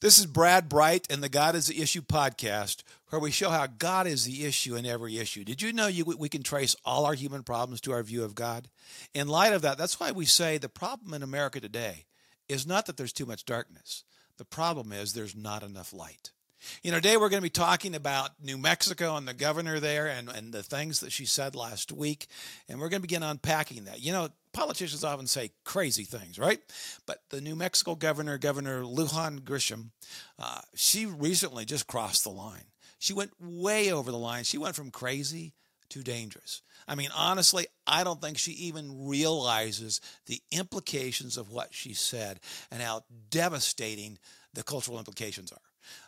This is Brad Bright and the God is the Issue podcast, where we show how God is the issue in every issue. Did you know you, we can trace all our human problems to our view of God? In light of that, that's why we say the problem in America today is not that there's too much darkness. The problem is there's not enough light. You know, today we're going to be talking about New Mexico and the governor there and, and the things that she said last week. And we're going to begin unpacking that. You know, politicians often say crazy things, right? But the New Mexico governor, Governor Lujan Grisham, uh, she recently just crossed the line. She went way over the line. She went from crazy to dangerous. I mean, honestly, I don't think she even realizes the implications of what she said and how devastating the cultural implications are.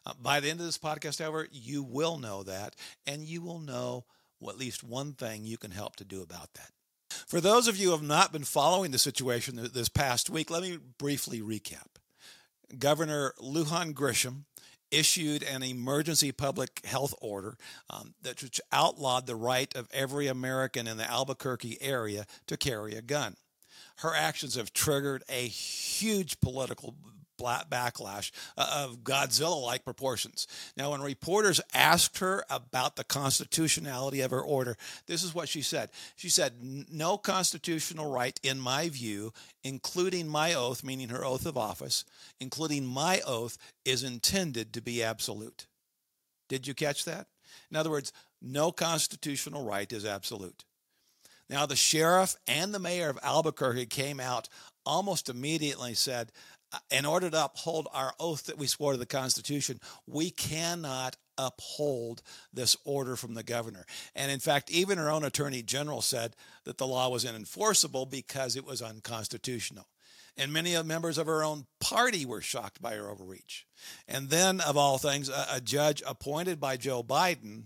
Uh, by the end of this podcast, however, you will know that, and you will know at least one thing you can help to do about that. For those of you who have not been following the situation this past week, let me briefly recap. Governor Lujan Grisham issued an emergency public health order um, that which outlawed the right of every American in the Albuquerque area to carry a gun. Her actions have triggered a huge political backlash uh, of Godzilla like proportions. Now, when reporters asked her about the constitutionality of her order, this is what she said. She said, No constitutional right, in my view, including my oath, meaning her oath of office, including my oath, is intended to be absolute. Did you catch that? In other words, no constitutional right is absolute. Now, the sheriff and the mayor of Albuquerque came out almost immediately said, Uh, in order to uphold our oath that we swore to the Constitution, we cannot uphold this order from the governor. And in fact, even her own attorney general said that the law was unenforceable because it was unconstitutional. And many of members of her own party were shocked by her overreach. And then, of all things, a, a judge appointed by Joe Biden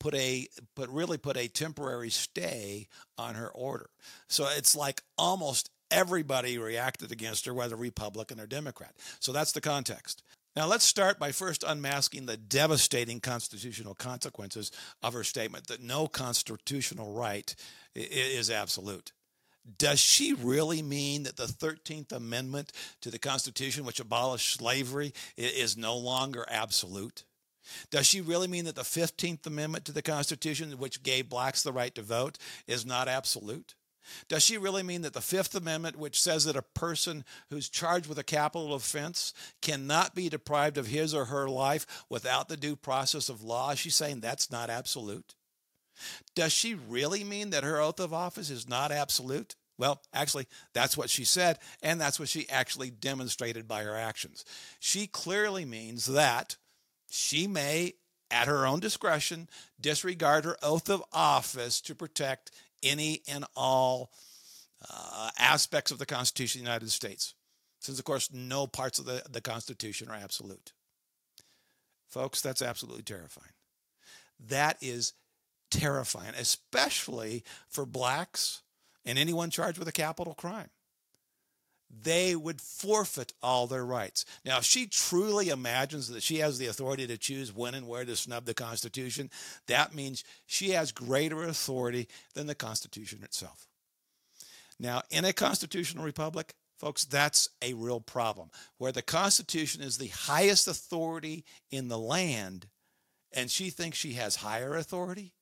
put a put really put a temporary stay on her order. So it's like almost everybody reacted against her, whether Republican or Democrat. So that's the context. Now, let's start by first unmasking the devastating constitutional consequences of her statement that no constitutional right is absolute. Does she really mean that the 13th Amendment to the Constitution, which abolished slavery, is no longer absolute? Does she really mean that the 15th Amendment to the Constitution, which gave blacks the right to vote, is not absolute? Does she really mean that the Fifth Amendment, which says that a person who's charged with a capital offense cannot be deprived of his or her life without the due process of law? Is she saying that's not absolute? Does she really mean that her oath of office is not absolute? Well, actually, that's what she said, and that's what she actually demonstrated by her actions. She clearly means that she may, at her own discretion, disregard her oath of office to protect any and all uh, aspects of the Constitution of the United States, since, of course, no parts of the, the Constitution are absolute. Folks, that's absolutely terrifying. That is terrifying, especially for blacks and anyone charged with a capital crime they would forfeit all their rights. Now, if she truly imagines that she has the authority to choose when and where to snub the Constitution, that means she has greater authority than the Constitution itself. Now, in a constitutional republic, folks, that's a real problem. Where the Constitution is the highest authority in the land, and she thinks she has higher authority.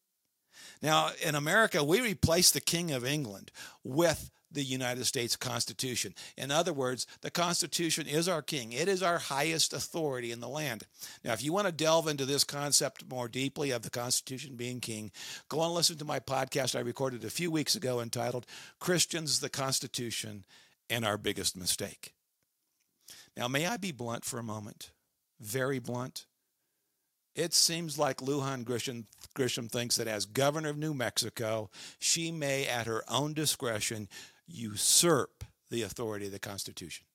Now, in America, we replace the King of England with the United States Constitution. In other words, the Constitution is our king, it is our highest authority in the land. Now, if you want to delve into this concept more deeply of the Constitution being king, go and listen to my podcast I recorded a few weeks ago entitled Christians, the Constitution, and Our Biggest Mistake. Now, may I be blunt for a moment? Very blunt. It seems like Lujan Grisham, Grisham thinks that as governor of New Mexico, she may, at her own discretion, usurp the authority of the Constitution.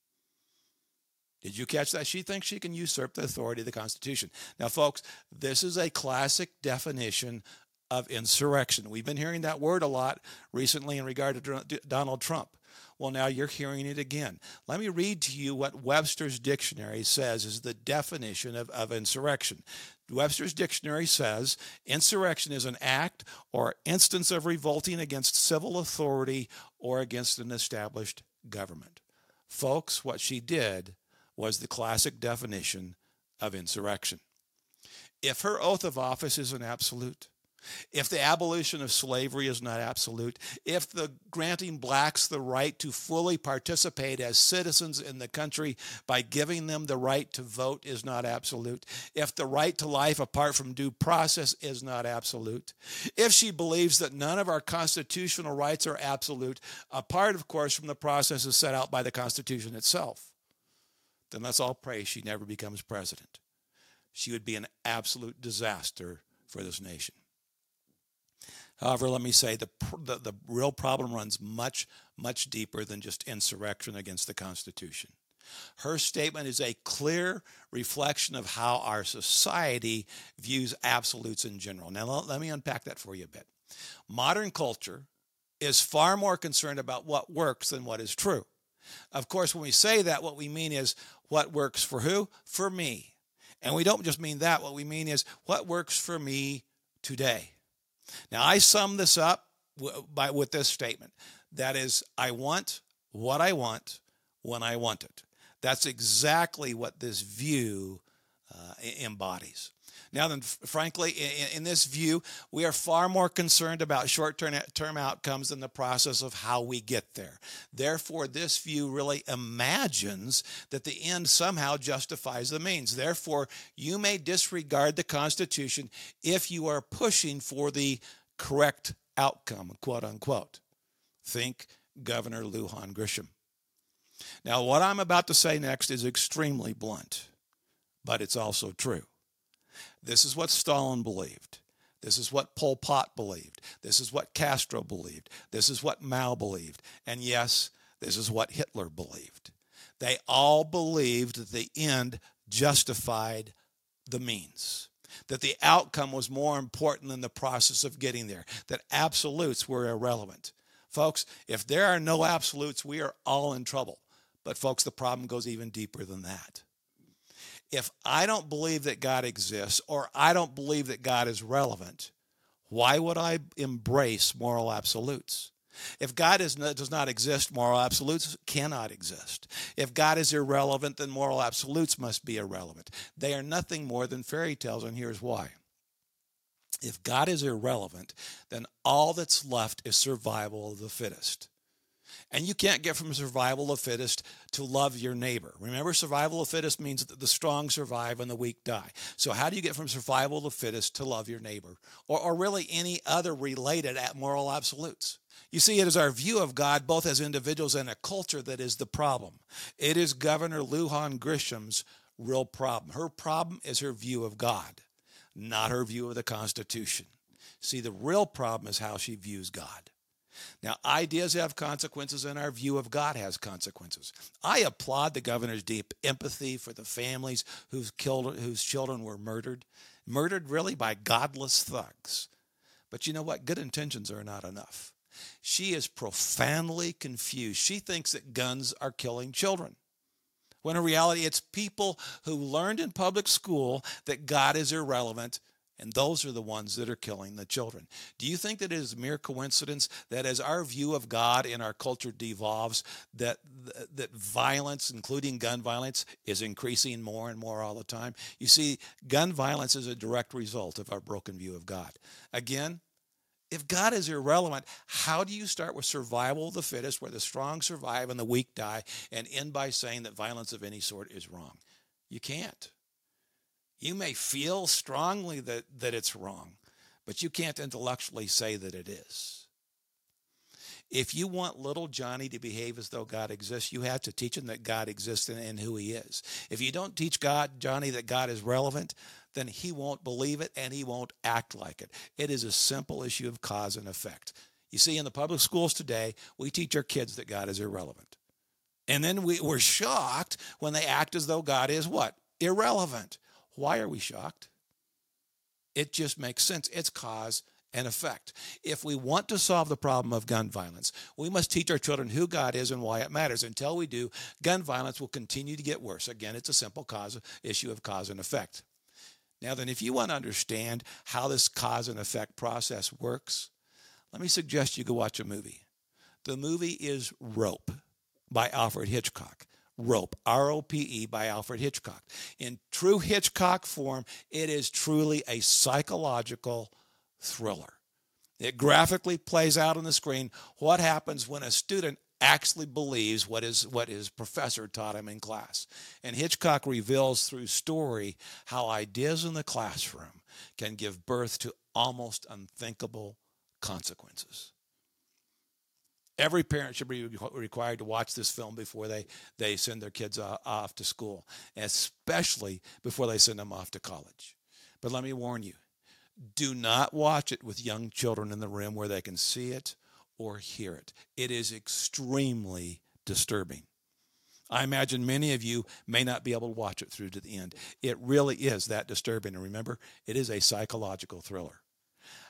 Did you catch that? She thinks she can usurp the authority of the Constitution. Now, folks, this is a classic definition of insurrection. We've been hearing that word a lot recently in regard to Donald Trump. Well, now you're hearing it again. Let me read to you what Webster's dictionary says is the definition of, of insurrection. Webster's dictionary says insurrection is an act or instance of revolting against civil authority or against an established government. Folks, what she did was the classic definition of insurrection. If her oath of office is an absolute, if the abolition of slavery is not absolute, if the granting blacks the right to fully participate as citizens in the country by giving them the right to vote is not absolute, if the right to life apart from due process is not absolute, if she believes that none of our constitutional rights are absolute, apart, of course, from the processes set out by the Constitution itself, then let's all pray she never becomes president. She would be an absolute disaster for this nation. However, let me say the, the, the real problem runs much, much deeper than just insurrection against the Constitution. Her statement is a clear reflection of how our society views absolutes in general. Now, let me unpack that for you a bit. Modern culture is far more concerned about what works than what is true. Of course, when we say that, what we mean is what works for who? For me. And we don't just mean that. What we mean is what works for me today. Now, I sum this up by, with this statement that is, I want what I want when I want it. That's exactly what this view uh, embodies. Now, then, frankly, in, in, this view, we are far more concerned about short term outcomes than the process of how we get there. Therefore, this view really imagines that the end somehow justifies the means. Therefore, you may disregard the Constitution if you are pushing for the correct outcome, quote unquote. Think Governor Lujan Grisham. Now, what I'm about to say next is extremely blunt, but it's also true. This is what Stalin believed. This is what Pol Pot believed. This is what Castro believed. This is what Mao believed. And yes, this is what Hitler believed. They all believed that the end justified the means, that the outcome was more important than the process of getting there, that absolutes were irrelevant. Folks, if there are no absolutes, we are all in trouble. But, folks, the problem goes even deeper than that if I don't believe that God exists or I don't believe that God is relevant, why would I embrace moral absolutes? If God is, does not exist, moral absolutes cannot exist. If God is irrelevant, then moral absolutes must be irrelevant. They are nothing more than fairy tales, and here's why. If God is irrelevant, then all that's left is survival of the fittest. And you can't get from survival of fittest to love your neighbor. Remember, survival of fittest means that the strong survive and the weak die. So, how do you get from survival of fittest to love your neighbor? Or, or really any other related moral absolutes? You see, it is our view of God, both as individuals and a culture, that is the problem. It is Governor Lujan Grisham's real problem. Her problem is her view of God, not her view of the Constitution. See, the real problem is how she views God. Now, ideas have consequences, and our view of God has consequences. I applaud the governor's deep empathy for the families whose, killed, whose children were murdered, murdered really by godless thugs. But you know what? Good intentions are not enough. She is profoundly confused. She thinks that guns are killing children. When in reality, it's people who learned in public school that God is irrelevant and those are the ones that are killing the children. Do you think that it is mere coincidence that as our view of God in our culture devolves, that that violence, including gun violence, is increasing more and more all the time? You see, gun violence is a direct result of our broken view of God. Again, if God is irrelevant, how do you start with survival of the fittest, where the strong survive and the weak die, and end by saying that violence of any sort is wrong? You can't. You may feel strongly that, that it's wrong, but you can't intellectually say that it is. If you want little Johnny to behave as though God exists, you have to teach him that God exists and, and who he is. If you don't teach God, Johnny, that God is relevant, then he won't believe it and he won't act like it. It is a simple issue of cause and effect. You see, in the public schools today, we teach our kids that God is irrelevant. And then we, we're shocked when they act as though God is what? Irrelevant. Why are we shocked? It just makes sense. It's cause and effect. If we want to solve the problem of gun violence, we must teach our children who God is and why it matters. Until we do, gun violence will continue to get worse. Again, it's a simple cause issue of cause and effect. Now then, if you want to understand how this cause and effect process works, let me suggest you go watch a movie. The movie is Rope by Alfred Hitchcock. Rope, R O P E, by Alfred Hitchcock. In true Hitchcock form, it is truly a psychological thriller. It graphically plays out on the screen what happens when a student actually believes what his, what his professor taught him in class. And Hitchcock reveals through story how ideas in the classroom can give birth to almost unthinkable consequences. Every parent should be required to watch this film before they, they send their kids uh, off to school, especially before they send them off to college. But let me warn you do not watch it with young children in the room where they can see it or hear it. It is extremely disturbing. I imagine many of you may not be able to watch it through to the end. It really is that disturbing. And remember, it is a psychological thriller.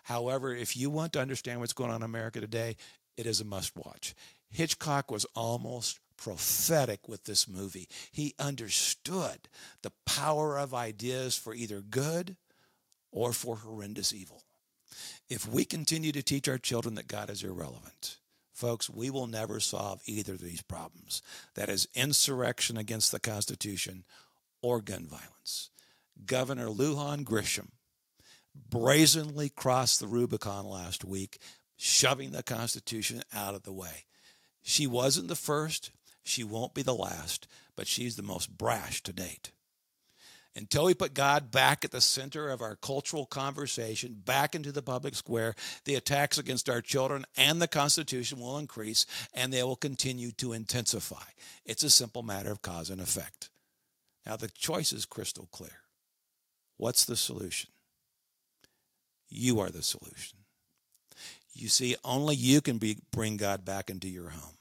However, if you want to understand what's going on in America today, it is a must watch. Hitchcock was almost prophetic with this movie. He understood the power of ideas for either good or for horrendous evil. If we continue to teach our children that God is irrelevant, folks, we will never solve either of these problems. That is insurrection against the Constitution or gun violence. Governor Lujan Grisham brazenly crossed the Rubicon last week shoving the Constitution out of the way. She wasn't the first, she won't be the last, but she's the most brash to date. Until we put God back at the center of our cultural conversation, back into the public square, the attacks against our children and the Constitution will increase and they will continue to intensify. It's a simple matter of cause and effect. Now, the choice is crystal clear. What's the solution? You are the solution. You see, only you can be, bring God back into your home.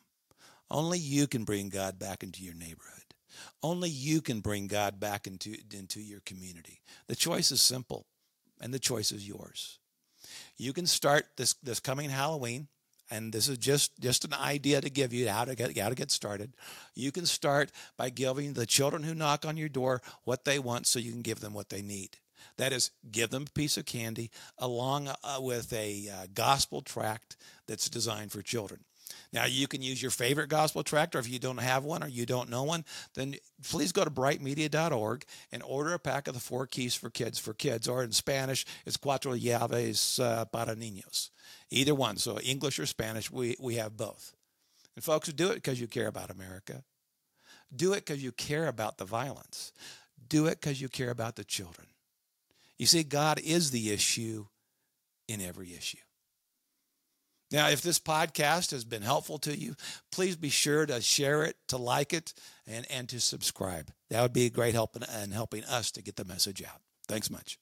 Only you can bring God back into your neighborhood. Only you can bring God back into, into your community. The choice is simple, and the choice is yours. You can start this, this coming Halloween, and this is just, just an idea to give you how to get how to get started. You can start by giving the children who knock on your door what they want so you can give them what they need. That is, give them a piece of candy along uh, with a uh, gospel tract that's designed for children. Now, you can use your favorite gospel tract, or if you don't have one or you don't know one, then please go to brightmedia.org and order a pack of the four keys for kids for kids, or in Spanish, it's Cuatro Llaves uh, para Niños. Either one. So, English or Spanish, we, we have both. And, folks, do it because you care about America. Do it because you care about the violence. Do it because you care about the children. You see, God is the issue in every issue. Now, if this podcast has been helpful to you, please be sure to share it, to like it, and, and to subscribe. That would be a great help in, in helping us to get the message out. Thanks much.